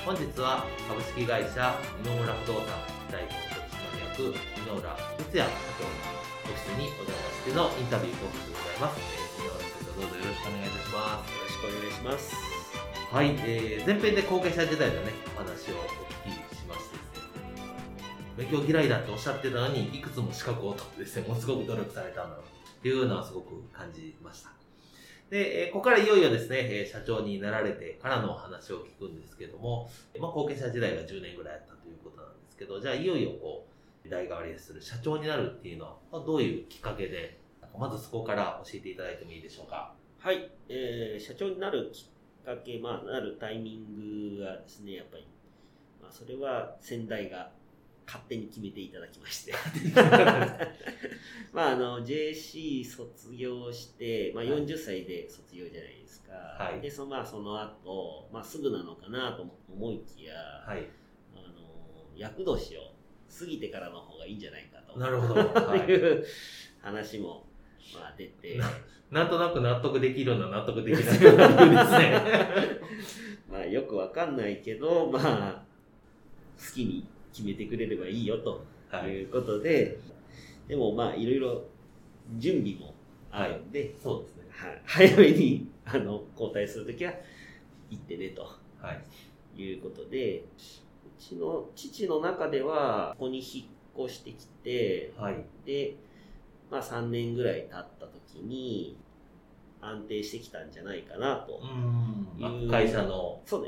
本日は株式会社井村不動産代表取締役井浦哲也社長のオフィスにお邪魔してのインタビュー報告でございます、えー、井浦社長どうぞよろしくお願いいたします。よろしくお願いしますはい、えー、前編で後継者時代のねお話をお聞きしまして勉強嫌いだっておっしゃってたのにいくつも資格を取ってですねものすごく努力されたんだろうというのはすごく感じました。で、ここからいよいよですね、社長になられてからのお話を聞くんですけども、まあ、後継者時代が10年ぐらいあったということなんですけど、じゃあいよいよこう、代替わりする社長になるっていうのは、まあ、どういうきっかけで、まずそこから教えていただいてもいいでしょうか？はい、えー、社長になるきっかけ、まあ、なるタイミングがですね、やっぱり、まあ、それは先代が勝手に決めていただきまして。まああの JC 卒業して、まあ、40歳で卒業じゃないですか、はい、でそ,、まあ、その後、まあすぐなのかなと思いきや、はい、あの厄年を過ぎてからの方がいいんじゃないかと。なるほど、はい、いう話も、まあ、出て。なんとなく納得できるような納得できない。ですねまあよくわかんないけどまあ好きに決めてくれればいいよとい。うことで、はい、でもまあいろいろ準備もあるんで、はい、そうですね、はい、早めにあの交代するときは行ってねと、はい、いうことでうちの父の中ではここに引っ越してきて、はい、で、まあ、3年ぐらい経った時に安定してきたんじゃないかなと。いう、会社の状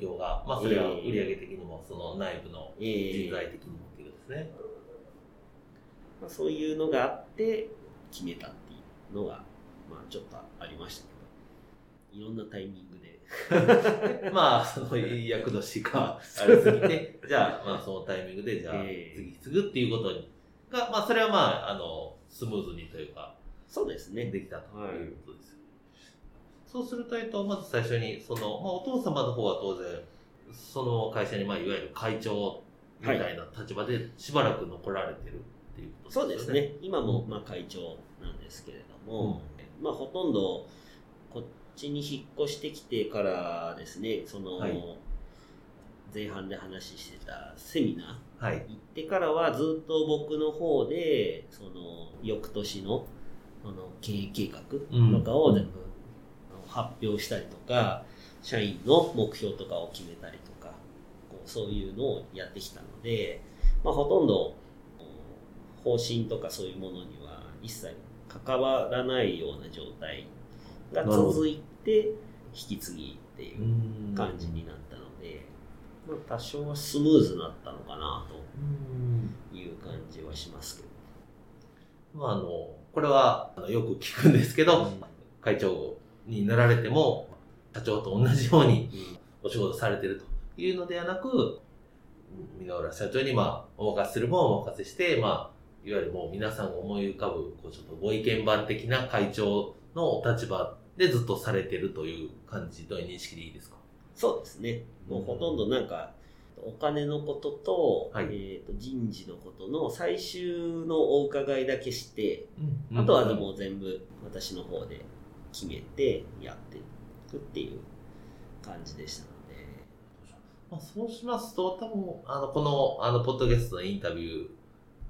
況が、まあ、それは売上的にもその内部の人材的にもっていうですね、まあ、そういうのがあって決めたっていうのが、まあ、ちょっとありましたけど。いろんなタイミングで。まあその役年か あれすぎてじゃあまあそのタイミングでじゃあ次継ぐっていうことにがまあそれはまああのスムーズにというかそうですね。できたということですそうすると、えっと、まず最初に、その、まあ、お父様の方は当然、その会社に、まあ、いわゆる会長みたいな立場でしばらく残られてるっていうことですね。そうですね。今も、まあ、会長なんですけれども、うん、まあ、ほとんど、こっちに引っ越してきてからですね、その、はい、前半で話してたセミナー、はい、行ってからはずっと僕の方で、その、翌年の、あの、経営計画とかを全部発表したりとか、社員の目標とかを決めたりとか、こうそういうのをやってきたので、まあ、ほとんど方針とかそういうものには一切関わらないような状態が続いて引き継ぎっていう感じになったので、まあ、多少はスムーズになったのかなという感じはしますけど。まあ、あのこれはよく聞くんですけど、会長になられても、社長と同じようにお仕事されてるというのではなく、箕浦社長にまあ、お任せするもんお任せして、まあ、いわゆるもう皆さんが思い浮かぶ、こうちょっとご意見番的な会長のお立場でずっとされてるという感じという認識でいいですか？そうですね。もうほとんどなんか、お金のことと、はい、えー、と人事のことの最終のお伺いだけして、うん、あとはもう全部私の方で決めてやっていくっていう感じでしたので。まあ、そうしますと、多分、あの、この、あの、ポッドキャストのインタビュ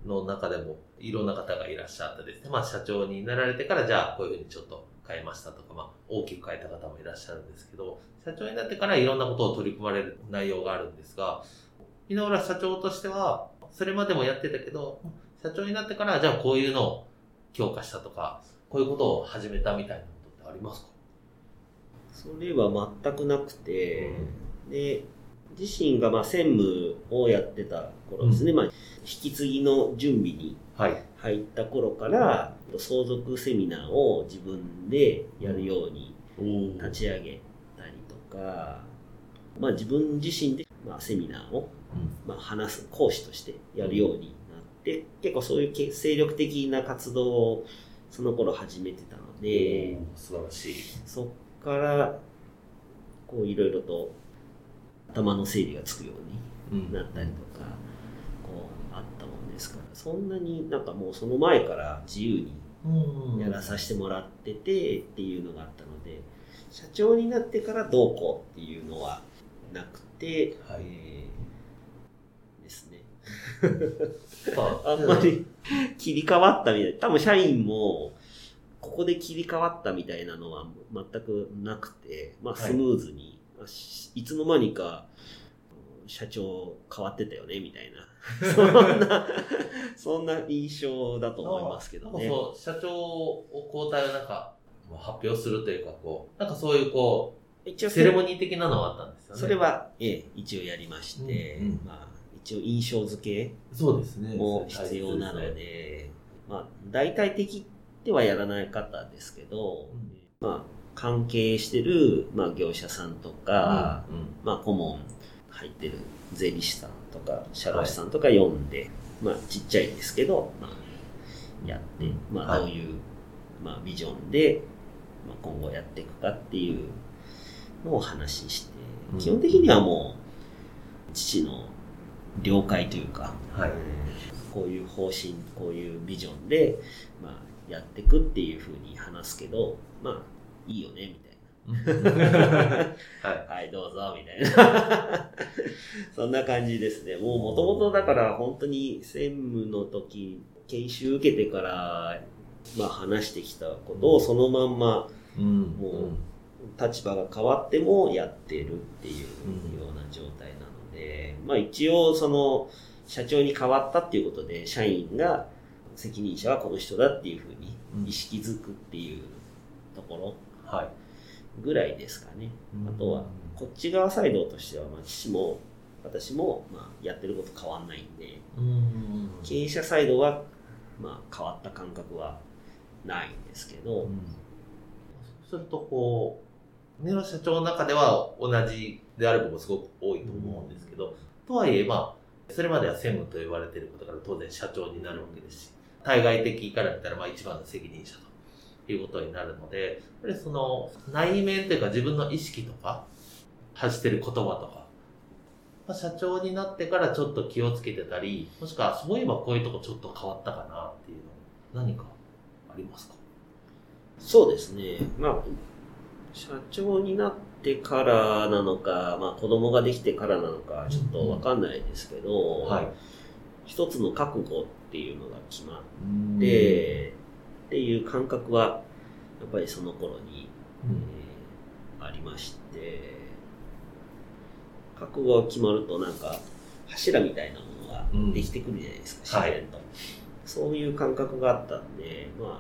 ーの中でも、いろんな方がいらっしゃってですね、まあ、社長になられてから、じゃあ、こういうふうにちょっと変えましたとか、まあ、大きく変えた方もいらっしゃるんですけど、社長になってからいろんなことを取り組まれる内容があるんですが、井浦社長としては、それまでもやってたけど、社長になってから、じゃあこういうのを強化したとか、こういうことを始めたみたいなことってありますか？それは全くなくて、で、自身がまあ専務をやってた頃ですね、まあ、引き継ぎの準備にはい。入った頃から、相続セミナーを自分でやるように立ち上げたりとか、まあ自分自身でまあセミナーをまあ話す講師としてやるようになって、結構そういうけ精力的な活動をその頃始めてたので、素晴らしい。そっから、こういろいろと頭の整理がつくようになったりとか、こうあったもんですか？ら、そんなになんかもうその前から自由にうんやらさせてもらっててっていうのがあったので、社長になってからどうこうっていうのはなくて、はいえーですね。あ あんまり切り替わったみたい。多分社員も、ここで切り替わったみたいなのは全くなくて、まあはいスムーズに、あしいつの間にか社長変わってたよねみたいな。そんな、そんな印象だと思いますけどね。そう、社長を交代をなんか、発表するというか、こう、なんかそういうこう、一応セレモニー的なのはあったんですよね。それは、ええ、一応やりまして、うんうんまあ、一応印象付けそうですね。も必要なので、まあ、大体的ではやらない方ですけど、うんまあ、関係してる、まあ、業者さんとか、うんうんまあ、顧問入ってる税理士さんとか、社労士さんとか読んで、まあ、ちっちゃいですけど、まあ、やって、まあ、はい。どういう、まあ、ビジョンで、まあ、今後やっていくかっていうのを話して、うん基本的にはもう、父の了解というか、はい。こういう方針、こういうビジョンで、まあ、やっていくっていうふうに話すけど、まあ、いいよね、みたいはな。はい、どうぞ、みたいな。そん。な感じですね。もう、もともとだから、本当に専務の時、研修受けてから、まあ、話してきたことをそのまん。ま、うん。もう立場が変わってもやってるっていうような状態なので、まあ一応その社長に変わったっていうことで社員が責任者はこの人だっていうふうに意識づくっていうところ。ぐらいですかね。あとはこっち側サイドとしてはまあ父も私もまあやってること変わんないんで、うん。経営者サイドはまあ変わった感覚はないんですけど、そうすると、こう、ネロ社長の中では同じであることもすごく多いと思うんですけど、とはいえ、まあ、それまでは専務と言われていることから当然社長になるわけですし、対外的から見たらまあ一番の責任者ということになるので、やっぱりその内面というか自分の意識とか、発してる言葉とか、まあ、社長になってからちょっと気をつけてたり、もしくはそういえばこういうとこちょっと変わったかなっていうの、何かありますか？そうですね。まあ、社長になってからなのか、まあ子供ができてからなのか、ちょっとわかんないですけど、はい。一つの覚悟っていうのが決まっで、て、っていう感覚は、やっぱりその頃に、えーありまして、覚悟が決まるとなんか、柱みたいなものができてくるじゃないですか、うん自然と。そういう感覚があったんで、まあ、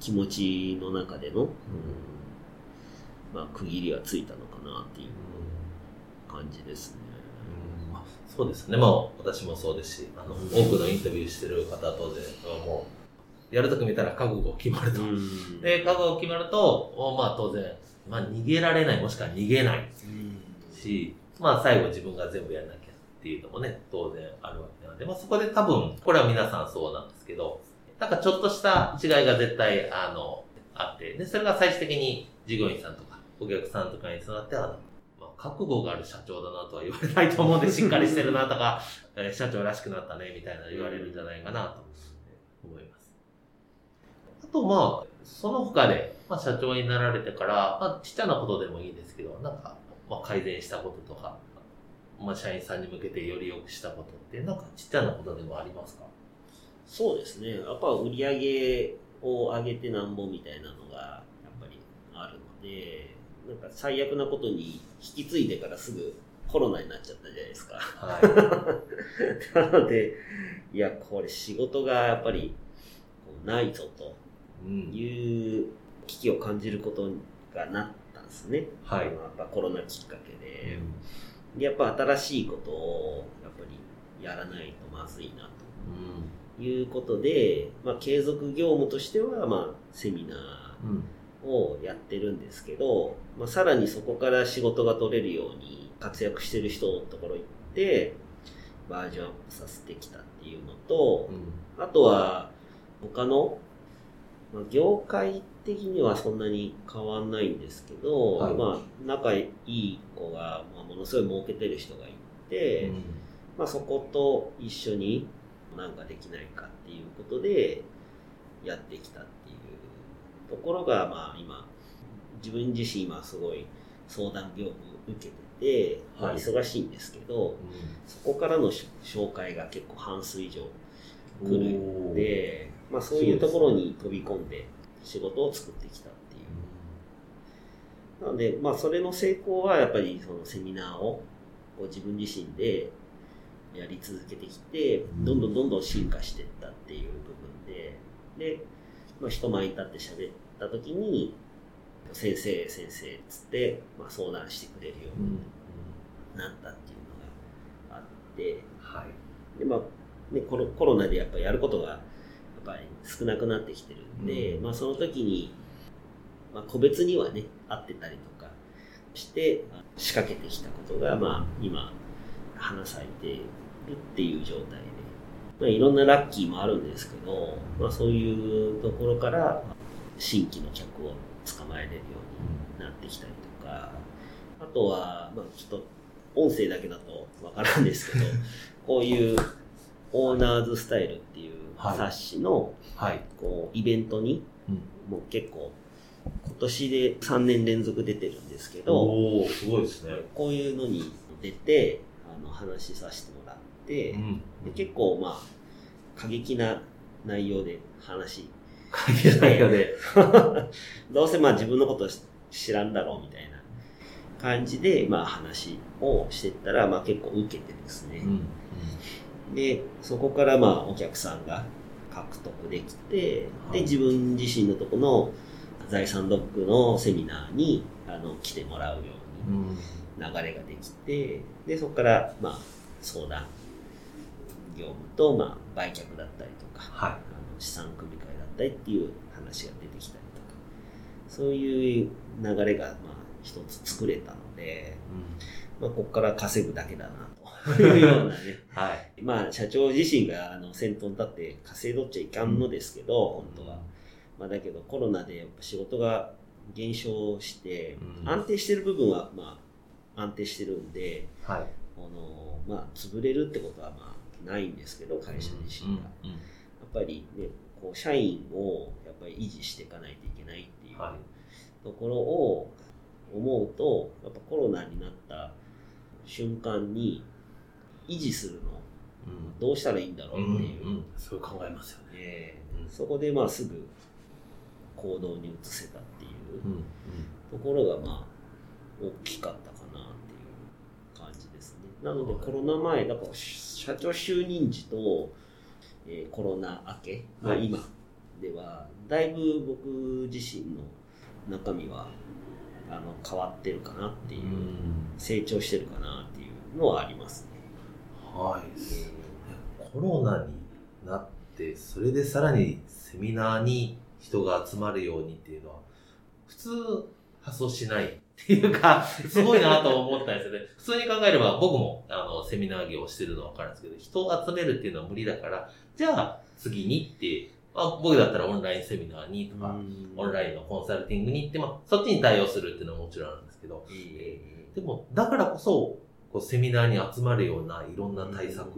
気持ちの中での、うんまあ、区切りはついたのかなっていう感じですね。まあそうですね。まあ、私もそうですし、あの、多くのインタビューしてる方は当然、もう、やるとき見たら覚悟決まると。うんで、覚悟決まると、おまあ当然、まあ逃げられない、もしくは逃げないし、まあ最後自分が全部やらなきゃっていうのもね、当然あるわけなんで、まあそこで多分、これは皆さんそうなんですけど、なんかちょっとした違いが絶対、あの、あって、で、それが最終的に従業員さんとか、お客さんとかに育って、あ覚悟がある社長だなとは言われないと思うんで、しっかりしてるなとか、えー社長らしくなったね、みたいな言われるんじゃないかなと思います。あと、まあ、その他で、まあ、社長になられてから、まあ、ちっちゃなことでもいいですけど、なんか、まあ、改善したこととか、まあ、社員さんに向けてより良くしたことって、なんかちっちゃなことでもありますか？そうですね。やっぱ売り上げを上げてなんぼみたいなのがやっぱりあるので、なんか最悪なことに引き継いでからすぐコロナになっちゃったじゃないですか。は なので、いや、これ仕事がやっぱりないぞとい。う危機を感じることがなったんですね。はいやっぱコロナきっかけで。でやっぱ新しいことをやっぱりやらないとまずいなうん。ということで、まあ、継続業務としては、まあ、セミナうん。ーをやってるんですけど、まあ、さらにそこから仕事が取れるように活躍してる人のところ行って、バージョンアップさせてきたっていうのと、あとは、他の、まあ、業界的にはそんなに変わんないんですけど、はい。まあ、仲いい子が、まあ、ものすごい儲けてる人がいて、まあ、そこと一緒になんかできないかっていうことでやってきたっていうところが、まあ、今、自分自身今すごい相談業務受けてて、忙しいんですけど、そこからのし紹介が結構半数以上うん。来るんで、まあ、そういうところに飛び込んで仕事を作ってきたっていう。なので、まあ、それの成功はやっぱりそのセミナーをこう自分自身でやり続けてきて、どんどんどんどん進化していったっていう部分で、で、まあ、人前に立って喋った時に、先生、先生っつって、まあ、相談してくれるよううん。になったっていうのがあって、はい。で、まあ、ね、コロコロナでやっぱやることが、ぱり少なくなってきてるんで、うん。まあその時に、まあ個別にはね、会ってたりとかして、仕掛けてきたことが、まあ今、話されているっていう状態で、まあいろんなラッキーもあるんですけど、まあそういうところから、新規の客を捕まえれるようになってきたりとか、あとは、まあちょっと音声だけだとわからんですけど、こういうオーナーズスタイルっていうはい冊子のはい。こうイベントにうん。もう結構今年で3年連続出てるんですけど、おおすごいですね。こういうのに出てあの話させてもらって、ん。で結構まあ過激な内容で話関係ないよね。どうせまあ自分のこと知らんだろうみたいな感じでまあ話をしてったらまあ結構受けてですね、うん。で、そこからまあお客さんが獲得できて、はいで、自分自身のとこの財産ドックのセミナーにあの来てもらうようにうん。流れができて、で、そこからまあ相談業務とまあ売却だったりとか、はい。あの資産組み換えだったりっていう話が出てきたりとか、そういう流れがまあ一つ作れたので、まあここから稼ぐだけだなというようなね、はい。まあ、社長自身があの先頭に立って稼いどっちゃいかんのですけど、本当は。まあ、だけどコロナでやっぱ仕事が減少して、うん安定してる部分はまあ安定してるんで、はい。あのまあ、潰れるってことはまあないんですけど、会社自身が。やうん。っぱりね、こう社員をやっぱり維持していかないといけないっていうはい。ところを思うと、やっぱコロナになった瞬間に維持するの？うん。どうしたらいいんだろうっていう、うん。そう考えますよね。えうんーそこでまあすぐ行動に移せたっていううん。ところがまあ大きかったかなっていう感じですね。なのでコロナ前、だから社長就任時と、えーコロナ明け、まあ、はい今ではだいぶ僕自身の中身はあの変わってるかなっていう、うん。成長してるかなっていうのはありますね。はい。コロナになって、それでさらにセミナーに人が集まるようにっていうのは、普通発想しないっていうか、すごいなと思ったんですよね。普通に考えれば僕もあのセミナー業をしてるのはわかるんですけど、人を集めるっていうのは無理だから、じゃあ次にって、まあ、僕だったらオンラインセミナーにとか、オンラインのコンサルティングに行って、まあ、そっちに対応するっていうのはもちろんあるんですけど、えでも、だからこそ、こうセミナーに集まるようないろんな対策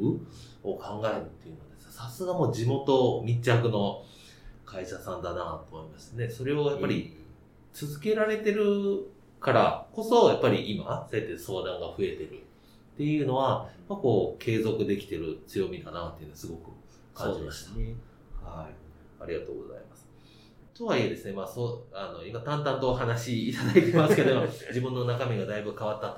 を考えるっていうのでさすがもう地元密着の会社さんだなと思いますね。それをやっぱり続けられてるからこそ、やっぱり今、そうやって相談が増えてるっていうのは、まあ、こう、継続できてる強みだなっていうのをすごく感じました。ね。はい。ありがとうございます。とはいえですね、まあそう、あの、今淡々とお話しいただいてますけど、自分の中身がだいぶ変わった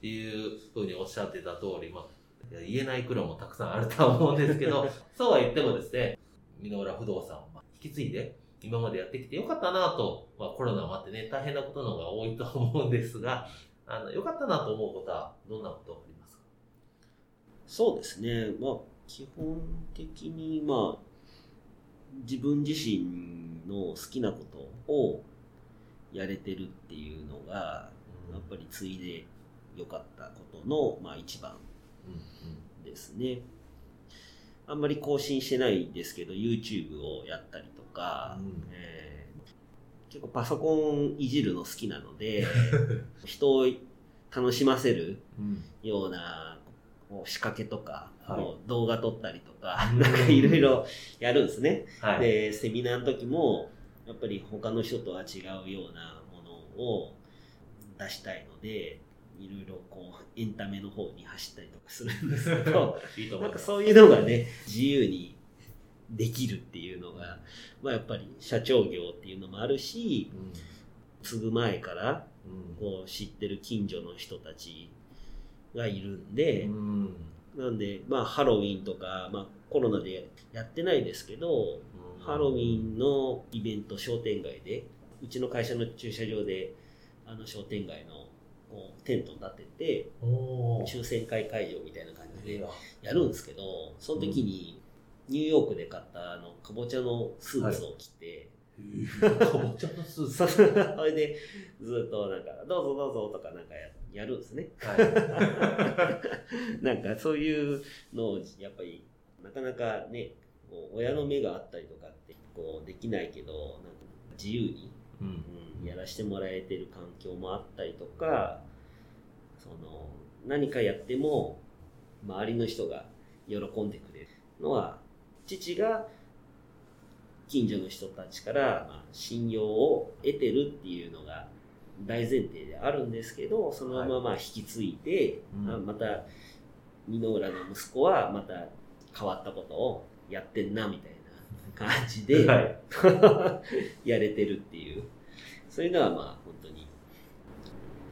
というふうにおっしゃってた通り、まあ、言えない苦労もたくさんあるとは思うんですけど、そうは言ってもですね、箕浦不動産をまあ引き継いで、今までやってきてよかったなと、まあコロナもあってね、大変なことの方が多いと思うんですが、あの、よかったなと思うことはどんなことがありますか？そうですね。まあ、基本的に、まあ、自分自身の好きなことをやれてるっていうのが、やっぱりついで良かったことの、まあ一番ですね。あんまり更新してないんですけど、YouTube をやったりとか、うん。えー結構パソコンいじるの好きなので、人を楽しませるうん。ようなこう仕掛けとか、はいこう動画撮ったりとか、うんなんかいろいろやるんですね。はい。で、セミナーの時も、やっぱり他の人とは違うようなものを出したいので、いろいろこう、エンタメの方に走ったりとかするんですけど、いい。ないんかそういうのがね、自由にできるっていうのが、まあやっぱり社長業っていうのもあるし、うん継ぐ前からうんこう知ってる近所の人たちがいるんで、うんなんで、まあハロウィンとか、まあコロナでやってないですけど、ハロウィンのイベント商店街で、うちの会社の駐車場で、あの商店街のこうテント立てて、おー。抽選会会場みたいな感じでいや。やるんですけど、その時にニューヨークで買ったあの、かぼちゃのスーツを着て、かぼちゃのスーツ。そそれでずっとなんか、どうぞどうぞとかなんかややるんですね。はい。なんかそういうのをやっぱりなかなかね、こう親の目があったりとかってこうできないけど、なんか自由に、うんうん、やらせてもらえてる環境もあったりとか、その何かやっても周りの人が喜んでくれるのは、父が近所の人たちからまあ信用を得てるっていうのが大前提であるんですけど、そのまままあ引き継いで、うんあまた箕浦の息子はまた変わったことをやってんなみたいな感じで、はい。やれてるっていう、そういうのはまあ本当に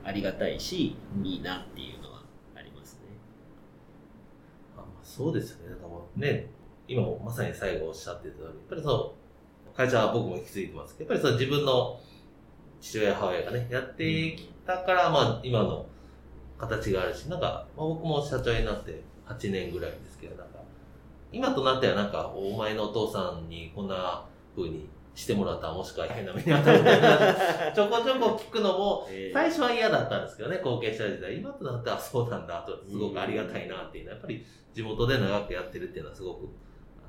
ありがたいし、うんいいなっていうのはありますね。あまあそうですよね。だからね、今もまさに最後おっしゃってたように、やっぱりその、会社は僕も引き継いでますけど、やっぱりその自分の父親、母親がね、やってきたから、まあ今の形があるし、なんか、まあ、僕も社長になって8年ぐらいですけど、なんか、今となってはなんか、お前のお父さんにこんな風にしてもらったらもしくは変な目に当たるみたいな、ちょこちょこ聞くのも、えー最初は嫌だったんですけどね、後継者時代。今となってはそうなんだと、すごくありがたいなっていうのは、やっぱり地元で長くやってるっていうのはすごく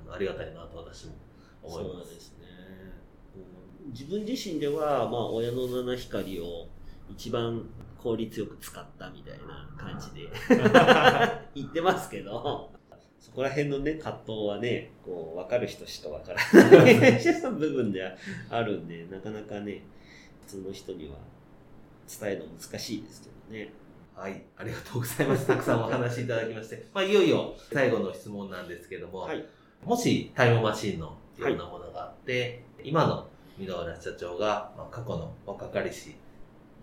あのありがたいなと私も思いそうます。ですね。うん自分自身では、まあ、親の七光を一番効率よく使ったみたいな感じで 言ってますけど、そこら辺のね、葛藤はね、こう、分かる人しか分からない 部分ではあるんで、なかなかね、普通の人には伝えるの難しいですけどね。はい、ありがとうございます。たくさんお話しいただきまして。まあ、いよいよ最後の質問なんですけども、はい。もしタイムマシンのようなものがあって、今の箕浦社長が、まあ、過去の若かりし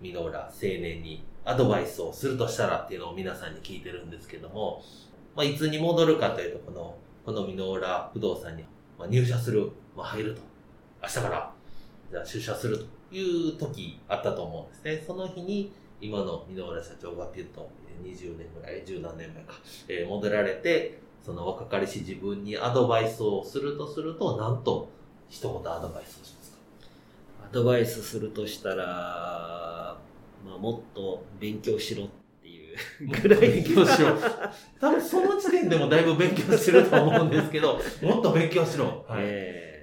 箕浦青年にアドバイスをするとしたらっていうのを皆さんに聞いてるんですけども、まあ、いつに戻るかというと、この、この箕浦不動産に、入社する、まあ、入ると。明日から、じゃあ出社するという時あったと思うんですね。その日に、今の箕浦社長がピュッと20年ぐらい、10何年前か、えー戻られて、その若かりし自分にアドバイスをするとすると、なんと一言アドバイスをしますドバイスするとしたら、まあ、もっと勉強しろっていうぐらい。勉強しろ。多分その時点でもだいぶ勉強してると思うんですけど、もっと勉強しろ。はい。えー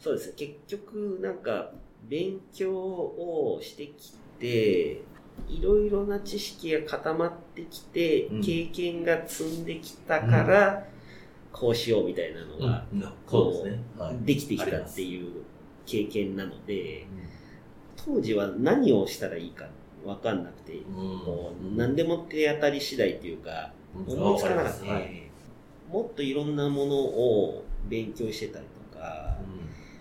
そうですね。結局、なんか、勉強をしてきて、いろいろな知識が固まってきて、うん経験が積んできたから、こうしようみたいなのが、うんそうですね。はい。できてきたっていう経験なので、当時は何をしたらいいか分かんなくて、こう何でも手当たり次第っていうか、思いつかなかった、はい。もっといろんなものを勉強してたりとか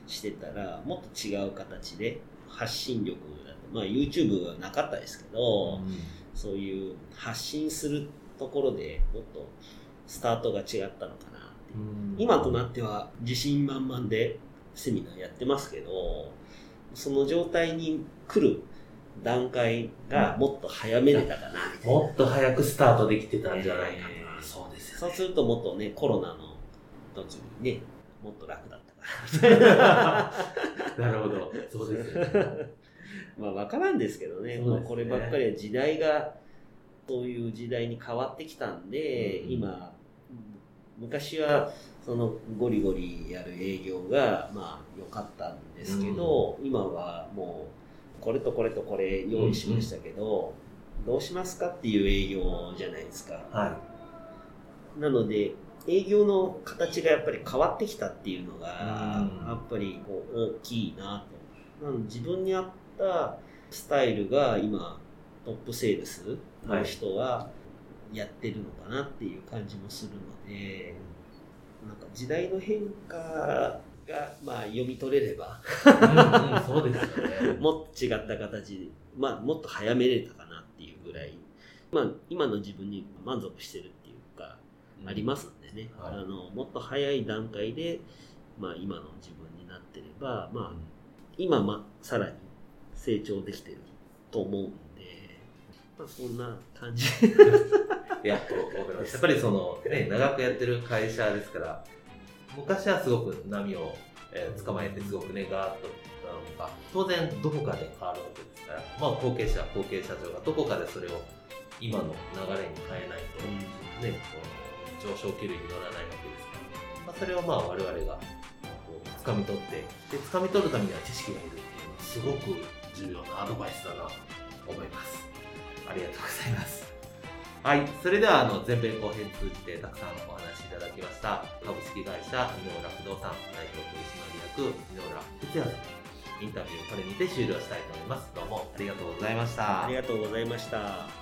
してたらもっと違う形で発信力だってまあ YouTube はなかったですけど、そういう発信するところでもっとスタートが違ったのかなって。今となっては自信満々でセミナーやってますけどその状態に来る段階がもっと早めれたかなみたいな、もっと早くスタートできてたんじゃないかな、えーそうですよそうするともっとねコロナの時にねもっと楽だったからなるほど。そうですよね。まあ分からんですけどね。ね。こればっかりは時代がそういう時代に変わってきたんで、うん。今昔はそのゴリゴリやる営業がまあ良かったんですけど、今はもうこれとこれとこれ用意しましたけど、どうしますかっていう営業じゃないですか。はなので営業の形がやっぱり変わってきたっていうのがうん。やっぱりこう大きいなと。なので自分に合ったスタイルが今トップセールスの人はやってるのかなっていう感じもするのでなんか時代の変化がまあ読み取れればうんうんそうですよね。もっと違った形で、まあ、もっと早めれたかなっていうぐらい、まあ、今の自分に満足してるっていうか、ありますんでね、はい。あのもっと早い段階で、まあ、今の自分になってれば、まあ、今、まあ、さらに成長できてると思うんで、まあ、そんな感じ いや、やっぱりその、ね、長くやってる会社ですから、昔はすごく波を、えー捕まえて、すごくね、ガーッとなのが、当然どこかで変わるわけですから、まあ、後継者、後継社長がどこかでそれを今の流れに変えないと、ね、この上昇気流に乗らないわけですから、まあ、それをまあ我々がこう掴み取って、で、掴み取るためには知識がいるっていうのはすごく重要なアドバイスだなと思います。ありがとうございます。はい、それではあの前編後編通じてたくさんお話しいただきました株式会社井ノ浦不動産代表取締役井ノ浦哲也さんのインタビューをこれにて終了したいと思います。どうもありがとうございました。ありがとうございました。